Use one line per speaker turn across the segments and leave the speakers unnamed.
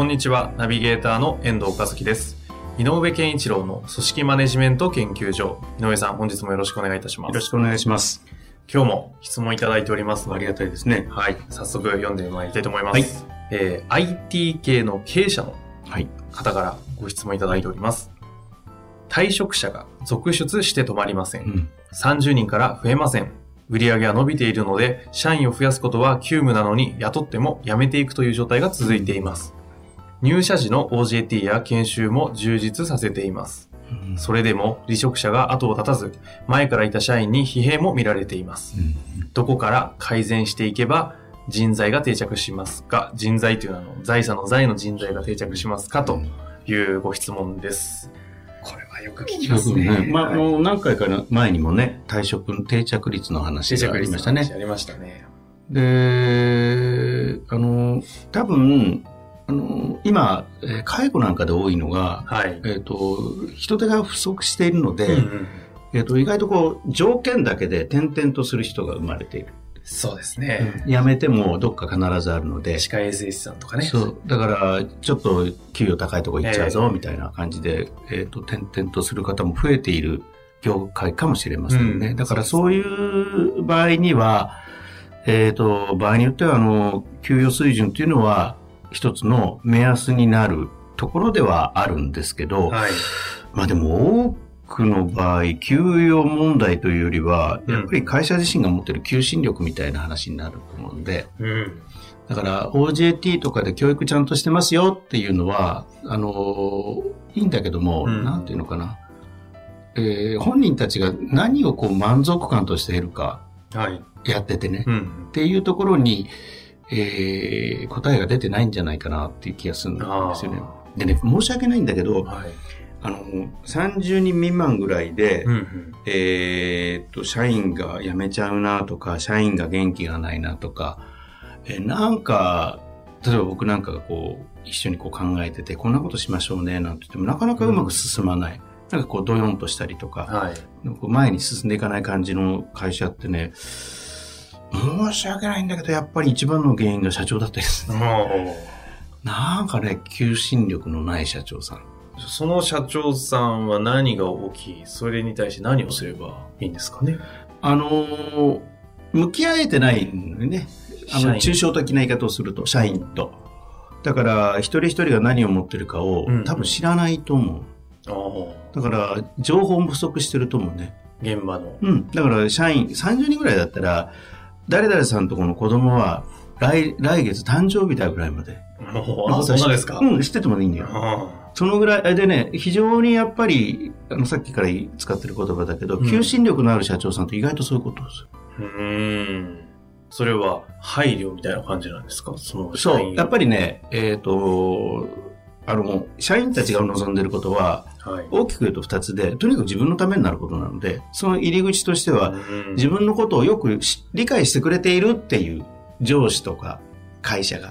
こんにちは、ナビゲーターの遠藤和樹です。井上健一郎の組織マネジメント研究所。井上さん、本日もよろしくお願いいたします。
よろしくお願いします。
今日も質問いただいておりますので、
ありがたいですね。
はい、早速読んでまいりたいと思います。
はい
えー IT 系の経営者の
はい。
方からご質問いただいております。退職者が続出して止まりません。
うん。
30人から増えません。売上は伸びているので、社員を増やすことは急務なのに雇っても辞めていくという状態が続いています。入社時の OJT や研修も充実させています。
うん
それでも離職者が後を絶たず、前からいた社員に疲弊も見られています。どこから改善していけば人材が定着しますか？人材というのは財産の財の人材が定着しますか？というご質問です。これはよく聞きますね。
ねまあ、あ
はい
の、何回か前にもね、退職の定着率の話がありましたね。
ありましたね。
で、あの、多分、あの、今、えー介護なんかで多いのが、
はい。
えっ、と、人手が不足しているので、
うんうん
えっ、と、意外とこう、条件だけで転々とする人が生まれている。
そうですね。
辞めてもどっか必ずあるので、
歯科衛生士さんとかね。
そう。だから、ちょっと給与高いとこ行っちゃうぞ、
ええ
みたいな感じで、えっ、と、転々とする方も増えている業界かもしれませんね。
うん
だから、そういう場合には、えっ、と、場合によっては、あの、給与水準というのは、一つの目安になるところではあるんですけど、
はい。
まあでも、多くの場合、給与問題というよりは、
うん
やっぱり会社自身が持っている求心力みたいな話になると思うんで、
うん。
だから OJT とかで教育ちゃんとしてますよっていうのは、あのいいんだけども、
うん
なんていうのかな。えー本人たちが何をこう満足感としているか
はい。
やっててね、っ
うん。
ていうところに、えー答えが出てないんじゃないかなっていう気がするんですよね。でね、申し訳ないんだけど、
はい。
あの、30人未満ぐらいで、
うんうん。
えーっと、社員が辞めちゃうなとか、社員が元気がないなとか、えーなんか、例えば僕なんかがこう、一緒にこう考えてて、こんなことしましょうね、なんて言っても、なかなかうまく進まない。なんかこう、ドヨンとしたりとか、
はい。
前に進んでいかない感じの会社ってね、申し訳ないんだけど、やっぱり一番の原因が社長だったりする。
も
なんかね、求心力のない社長さん。
う、その社長さんは何が大きい？それに対して何をすればいいんですかね？
あのー向き合えてないんだよね。あの、抽象的な言い方をすると、社員と。だから、一人一人が何を持ってるかを、
うん
多分知らないと思う。だから、情報も不足してると思うね。
現場の。
うん。だから、社員、30人ぐらいだったら、誰々さんとこの子供は、来、来月誕生日だぐらいまで。
あ、そんなですか？
うん、知っててもいいんだよ。
あ
そのぐらいでね、非常にやっぱり、あの、さっきから使ってる言葉だけど、
うん
求心力のある社長さんって意外とそういうことです。
うーん。それは配慮みたいな感じなんですか？そ
そう、やっぱりね、えっ、と、あの、社員たちが望んでることは、
はい。
大きく言うと二つで、とにかく自分のためになることなので、その入り口としては、
うん
自分のことをよくし理解してくれているっていう上司とか会社が、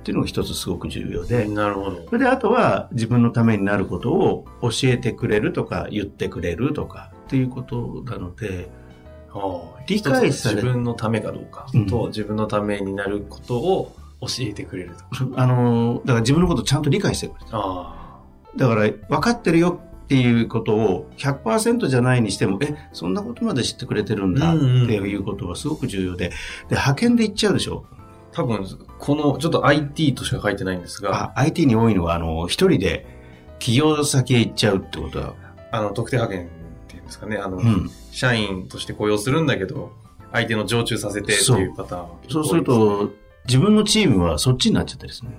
っていうのが一つすごく重要で、
なるほど。
それであとは自分のためになることを教えてくれるとか言ってくれるとかっていうことなので、
ああ
理解され
一つは自分のためかどうか
うん
と、自分のためになることを教えてくれると。
あの、だから自分のことをちゃんと理解してくれる。
あ
だから分かってるよっていうことを100%じゃないにしても、え、そんなことまで知ってくれてるんだっていうことはすごく重要で、で、派遣で行っちゃうでしょ？
あ。多分、この、ちょっと IT としか書いてないんですが、
あ IT に多いのは、あの、一人で企業先へ行っちゃうってことは、
あの、特定派遣っていうんですかね、あの、
うん。
社員として雇用するんだけど、相手の常駐させてっていうパターンは結構
そうすると、自分のチームはそっちになっちゃったりするね。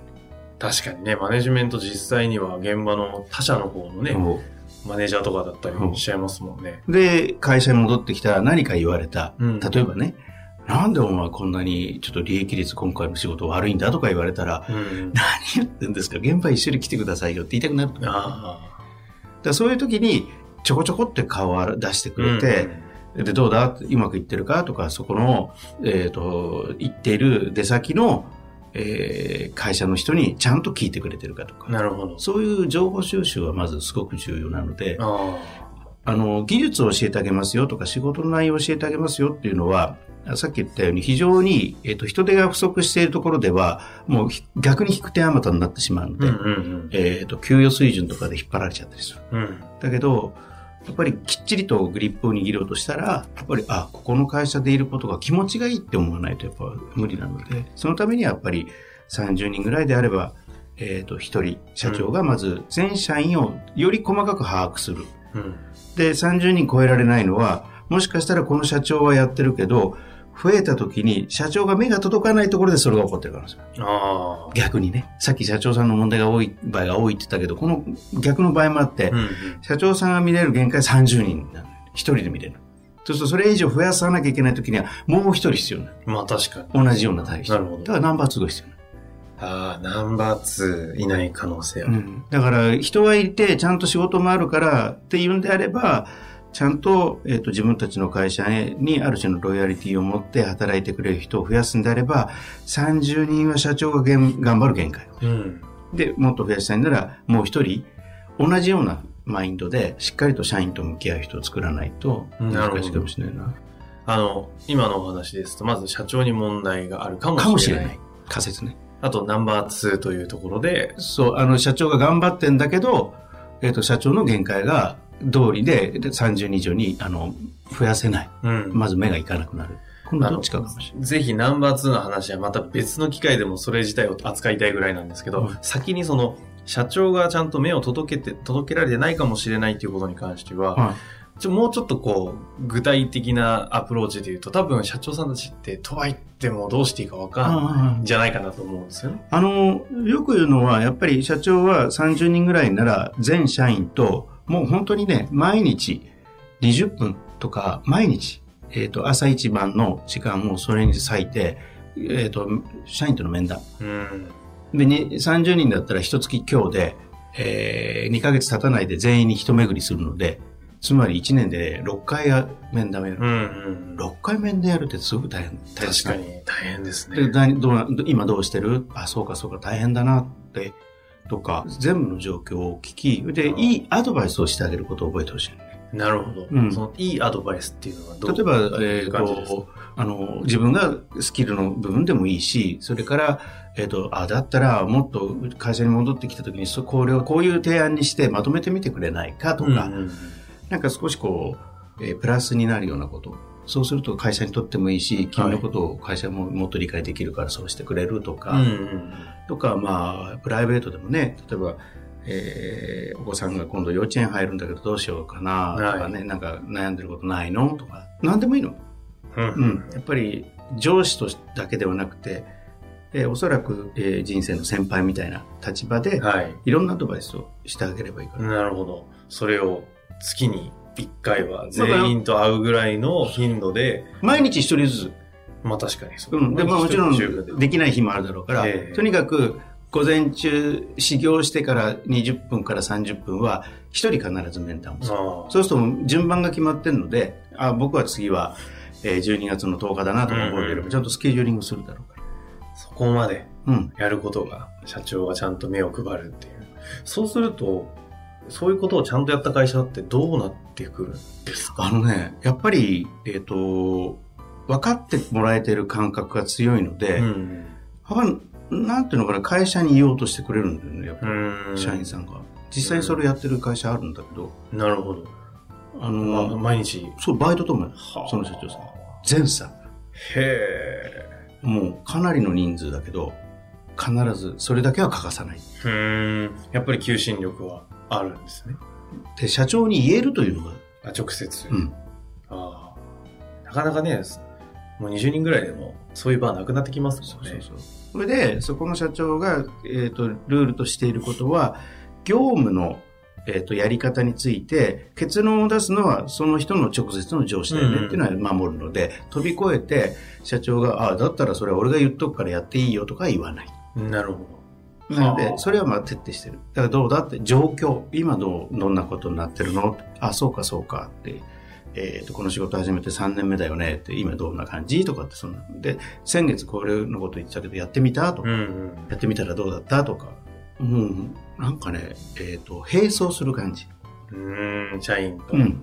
確かにね、マネジメント実際には現場の他社の方のね、マネージャーとかだったりしちゃいますもんね。
で、会社に戻ってきたら何か言われた。
うん
例えばね、なんでお前こんなにちょっと利益率今回の仕事悪いんだとか言われたら、
うん。
何言ってんですか？現場一緒に来てくださいよって言いたくなると思う。だか
あ
らそういう時にちょこちょこって顔を出してく
あ。
れて、で、どうだ？うまくいってるか？とか、そこの、えっ、と、行っている出先の、えー会社の人にちゃんと聞いてくれてるかとか。
なるほど。
そういう情報収集はまずすごく重要なので、
あ
あの、技術を教えてあげますよとか、仕事の内容を教えてあげますよっていうのは、さっき言ったように非常に、えっ、と、人手が不足しているところでは、もうひ逆に引く手あまたになってしまうの
あ。
で、
うんうん
えっ、と、給与水準とかで引っ張られちゃったりする。
うん。うん。
だけど、やっぱりきっちりとグリップを握ろうとしたら、やっぱり、あ、ここの会社でいることが気持ちがいいって思わないとやっぱ無理なので、そのためにはやっぱり30人ぐらいであれば、えっ、と、1人、社長がまず全社員をより細かく把握する。
うん。
で、30人超えられないのは、もしかしたらこの社長はやってるけど、増えた時に社長が目が届かないところでそれが起こってるからですよ。
ああ。
逆にね。さっき社長さんの問題が多い場合が多いって言ったけど、この逆の場合もあって、
うんうん。
社長さんが見れる限界30人なのよ。一人で見れる。そうするとそれ以上増やさなきゃいけない時には、もう一人必要な
まあ確かに。
の。同じような対比。
なるほど
だからナンバー2が必要な
ああ、ナンバー2いない可能性あ
の。
る。
だから人がいて、ちゃんと仕事もあるからっていうんであれば、ちゃんと,、えー、と自分たちの会社にある種のロイヤリティを持って働いてくれる人を増やすんであれば、30人は社長がげん頑張る限界。
うん。
で、もっと増やしたいなら、もう一人、同じようなマインドで、しっかりと社員と向き合う人を作らないと、
なるほど
難しいかもしれないな。
あの、今のお話ですと、まず社長に問題があるかもしれない。
かもしれない。仮説ね。
あと、ナンバー2というところで、
そう、あの、社長が頑張ってんだけど、えっ、と、社長の限界が通りで、で30人以上に、あの、増やせない。
うん。
まず目がいかなくなる。今度どっちかかもしれない。
ぜひナンバー2の話はまた別の機会でもそれ自体を扱いたいぐらいなんですけど、
うん
先にその、社長がちゃんと目を届けて、届けられてないかもしれないということに関しては、
はい
ちょもうちょっとこう、具体的なアプローチで言うと、多分社長さんたちって、とは言ってもどうしていいかわかんないんじゃないかなと思うんですよね。
あの、よく言うのは、やっぱり社長は30人ぐらいなら、全社員と、もう本当にね、毎日20分とか、毎日、えっ、と、朝一番の時間をそれに割いて、えっ、と、社員との面談。
うん。
で、に30人だったら一月今日で、えー、2ヶ月経たないで全員に一巡りするので、つまり1年で6回や面談をやる。
うんうん。
6回面談やるってすごく大変。
確かに大変です
で
ね。
だいどうな今どうしてる？あ、そうかそうか大変だなって、とか、全部の状況を聞き、で、いいアドバイスをしてあげることを覚えてほしい。
なるほど、
うん。
そのいいアドバイスっていうのはどう
例えば、えーと、あの、自分がスキルの部分でもいいし、それから、えっ、と、あ、だったらもっと会社に戻ってきた時に、そこれをこういう提案にしてまとめてみてくれないかとか、
うんうん。
なんか少しこう、えープラスになるようなこと。そうすると会社にとってもいいし、君のことを会社ももっと理解できるからそうしてくれるとか、
うんうん
とか、まあ、プライベートでもね、例えば、えーお子さんが今度幼稚園入るんだけどどうしようかな、とかね、なんか悩んでることないの？とか、何でもいいの。
うん
うん。やっぱり上司とだけではなくて、えーおそらく、えー人生の先輩みたいな立場で、
はい。
いろんなアドバイスをしてあげればいいかな。
なるほど。それを月に1回は全員と会うぐらいの頻度で、
毎日一人ずつ。
まあ確かにそう。
うん。で、まあもちろんできない日もあるだろうから、
ええ
とにかく午前中始業してから20分から30分は一人必ず面談をする。そうすると順番が決まってるので、あ、僕は次は、えー12月の10日だなとか覚えてれば、ちゃんとスケジューリングするだろうから。
そこまで
うん。
やることが、社長がちゃんと目を配るっていう。そうすると、そういうことをちゃんとやった会社ってどうなってくるんですか？
あのね、やっぱり、えっ、と、分かってもらえてる感覚が強いので、
うん。
なんていうのかな、会社に言おうとしてくれるんだよね、やっぱ
うん。
り、社員さんが。実際それやってる会社あるんだけど、
なるほど。
あ
まあ、
の、
毎日？
そう、バイトとも
はあ
その社長さん。全社。
へ
もうかなりの人数だけど、必ずそれだけは欠かさない。
え。うん。やっぱり求心力は？あるんですね。
で、社長に言えるというのが、
あ、直接。
うん。
ああ。なかなかね、もう20人ぐらいでも、そういう場はなくなってきますもんね。
そう。それで、そこの社長が、えっ、と、ルールとしていることは、業務の、えっ、と、やり方について、結論を出すのはその人の直接の上司だよねっていうのは守るので、飛び越えて、社長が、ああ、だったらそれは俺が言っとくからやっていいよとか言わない。
なるほど。
なので、それはまあ徹底してる。だからどうだって、状況、今どう、どんなことになってるの？あ、そうかそうかって。えっ、と、この仕事始めて3年目だよねって、今どんな感じ？とかってそんな。で、先月これのこと言ってたけど、やってみた？とか、
うんうん。
やってみたらどうだった？とか。もう、なんかね、えっ、と、並走する感じ。
うーん、社員と。
うん。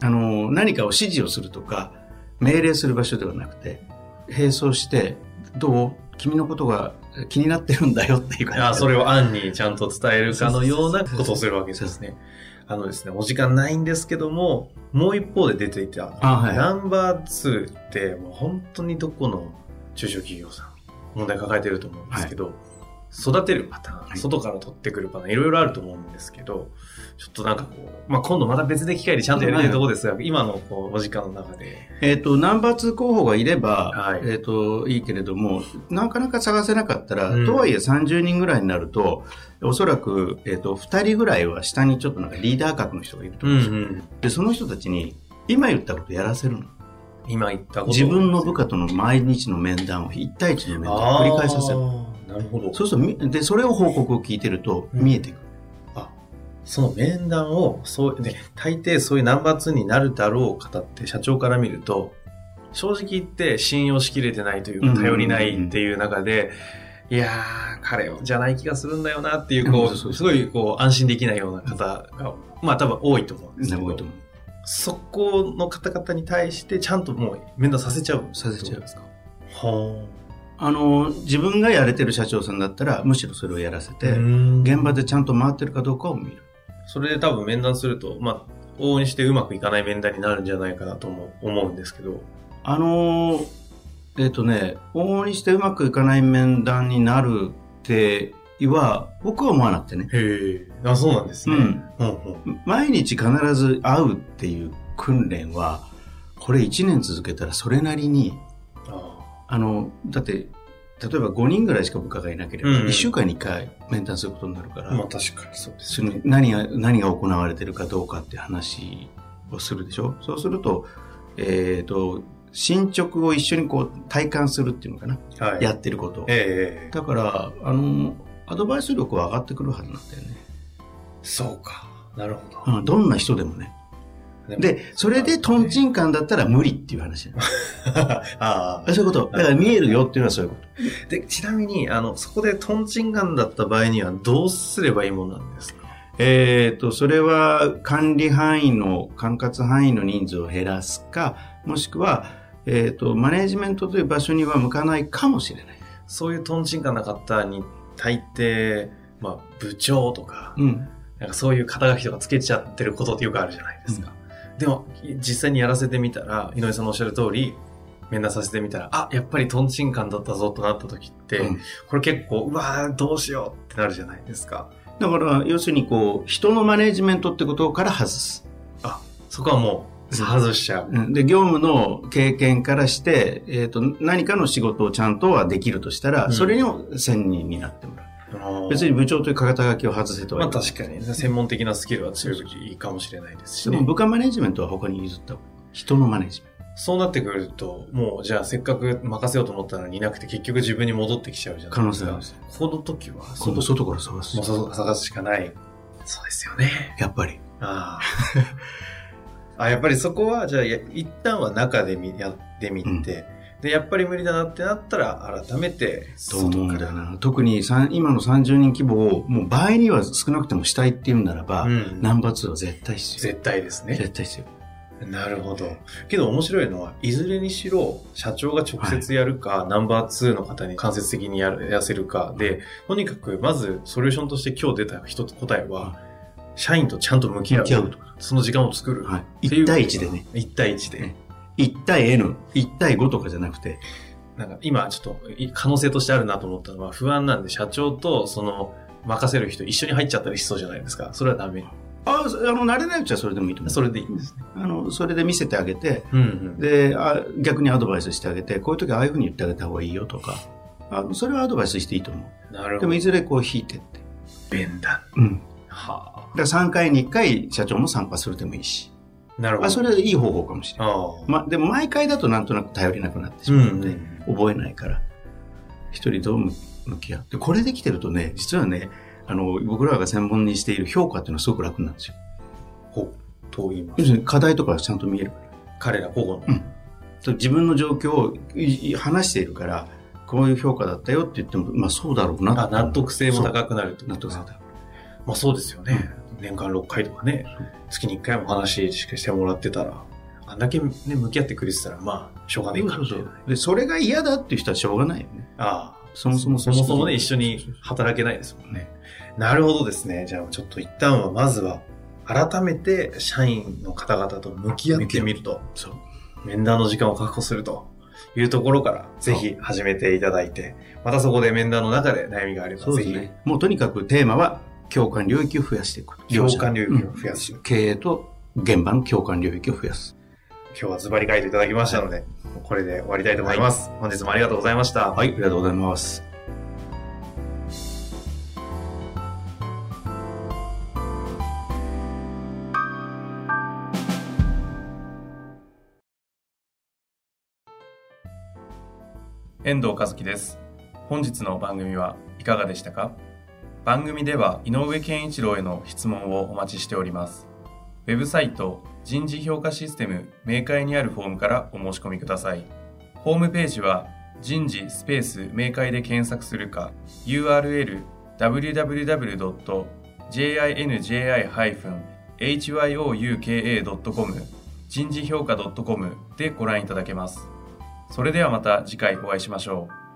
あの、何かを指示をするとか、命令する場所ではなくて、並走して、どう？君のことが気になってるんだよっていう感じ。
あそれを案にちゃんと伝えるかのようなことをするわけですね。あのですね、お時間ないんですけども、もう一方で出ていた、
あはい
ナンバー2って、もう本当にどこの中小企業さん、問題抱えてると思うんですけど、育てるパターン、
はい。
外から取ってくるパターン、いろいろあると思うんですけど、ちょっとなんかこう、まあ、今度また別で機会でちゃんとやりたいところですが、今のこうお時間の中で、
えっ、と、ナンバー2候補がいれば、
はい。
えっ、と、いいけれども、なかなか探せなかったら、
うん。
とはいえ30人ぐらいになると、おそらく、えっ、と、2人ぐらいは下にちょっとなんかリーダー格の人がいると
う
思うんですよ。
んうん、
で、その人たちに、今言ったことやらせるの？
今言ったことを
自分の部下との毎日の面談を、1対1の面談を繰り返させる。
るほど。
そうするとみ、で、それを報告を聞いてると、
うん
見えてくる。
その面談を、そう、で、大抵そういうナンバー2になるだろう方って社長から見ると、正直言って信用しきれてないというか、
うん
頼りないっていう中で、いやー、彼じゃない気がするんだよなっていう、こう、すごいこう、安心できないような方が、まあ多分多いと思うんですけど
多いと、思う。
そこの方々に対してちゃんともう面談させちゃう。
させちゃう
ですか。は
あの、自分がやれてる社長さんだったら、むしろそれをやらせ
あ。
て、
現
現場でちゃんと回ってるかどうかを見る。
それで多分面談すると、まあ、往々にしてうまくいかない面談になるんじゃないかなとも思うんですけど。
あのーえっ、とね、往々にしてうまくいかない面談になるっては、僕は思わなくてね。
へえ。あ、そうなんですね。
うん。
うんうん
毎日必ず会うっていう訓練は、これ1年続けたらそれなりに、
あ
あの、だって、例えば5人ぐらいしか部下がいなければ、
うんうん
1週間に1回面談することになるから、
あまあ確かにそうです
その何が、何が行われてるかどうかって話をするでしょ？そうすると、えっ、と、進捗を一緒にこう体感するっていうのかな、
はい。
やってることを。
ええ
だから、あの、アドバイス力は上がってくるはずなんだよね。
そうか。なるほど。
うん、どんな人でもね。
も
で、それでトンチンカンだったら無理っていう話。
ああ。
そういうこと。だから見えるよっていうのはそういうこと。
で、ちなみに、あの、そこでトンチンガンだった場合にはどうすればいいものなんですか？
えっ、と、それは管理範囲の、管轄範囲の人数を減らすか、もしくは、えっ、と、マネージメントという場所には向かないかもしれない。
そういうトンチンカンな方に大抵、まあ、部長とか、
うん。
なんかそういう肩書きとかつけちゃってることってよくあるじゃないですか。でも、実際にやらせてみたら、井上さんのおっしゃる通り、面談させてみたら、あ、やっぱりトンチンカンだったぞとなった時って、
うん
これ結構、うわーどうしようってなるじゃないですか。
だから、要するにこう、人のマネージメントってことから外す。
そこはもう、外しちゃう。
うんで、業務の経験からして、えっ、と、何かの仕事をちゃんとはできるとしたら、
うん
それの専任になってもらう。別
に。
に部長という肩書きを外せとは
まあ確かに、専門的なスキルは強いかもしれないですしね
でも。部下マネージメントは他に譲った人のマネージメン
そうなってくると、もうじゃあせっかく任せようと思ったのにいなくて結局自分に戻ってきちゃうじゃ
ト。可
ないですか
能性ある。
この時は、
今度外から探す
もう。外探すしかない。そうですよね。
やっぱり。
ああ。あ、やっぱりそこは、じゃあ、や一旦は中でみやってみて、
うん
で、やっぱり無理だなってなったら、改めて、
と思うんだよな。特に今の30人規模を、もう倍には少なくてもしたいっていうんならば、
うん
ナンバー2は絶対必要。
絶対ですね。
絶対必要。
なるほど。けど面白いのは、いずれにしろ、社長が直接やるか、ナンバー2の方に間接的にやるやらせるかで、とにかく、まず、ソリューションとして今日出た一つ答えは、社員とちゃんと向き合う。その時間を作る。
はい。
っていう
1対1でね。。
1対1で。
ね1対 N、1対5とかじゃなくて、
なんか今ちょっとい可能性としてあるなと思ったのは不安なんで社長とその任せる人一緒に入っちゃったりしそうじゃないですか。それはダメ。
ああの、慣れないうちはそれでもいいと思う。
それでいいんですね。
あの、それで見せてあげて、
うんうん。
であ、逆にアドバイスしてあげて、こういう時はああいうふうに言ってあげた方がいいよとか、あのそれはアドバイスしていいと思う。
なるほど
でもい。ずれこう引いてって。
面談。
うん。
は
だから3回に1回社長も参加するでもいいし。
あ。なるほど。
あそれはいい方法かもしれない。まあ、でも毎回だとなんとなく頼りなくなってしまうので、覚えないから、一人と向き合う。で、これできてるとね、実はね、あの、僕らが専門にしている評価っていうのはすごく楽なんですよ。
ほう。と言いま
要
す。
するに課題とかちゃんと見えるから。
彼ら個々の。
うんと自分の状況を話しているから、こういう評価だったよって言っても、まあそうだろうな
あ納得性も高くなると。
納得性高い。
まあそうですよね。年間6回とかね、月に1回も話しかしてもらってたら、あんだけね、向き合ってくれてたら、まあ、しょうがないかもしれない。
で、それが嫌だっていう人はしょうがないよね。
ああ。
そもそも
そもそもね、一緒に働けないですもんね。なるほどですね。じゃあちょっと一旦は、まずは、改めて社員の方々と向き合ってみると、
そう。
面談の時間を確保するというところから、ぜひ始めていただいて、またそこで面談の中で悩みがあれば、ぜひ、
もうとにかくテーマは共感領域を増やしていく。
共感領域を増やす。
うん経営と現場の共感領域を増やす。
今日はズバリ書いていただきましたので、これで終わりたいと思います。本日もありがとうございました。
はい、ありがとうございます。
遠藤和樹です本日の番組はいかがでしたか？番組では井上健一郎への質問をお待ちしておりますウェブサイト人事評価システム明快にあるフォームからお申し込みくださいホームページは人事スペース明快で検索するか URL www.jinji-hyouka.com 人事評価 .com でご覧いただけますそれではまた次回お会いしましょう。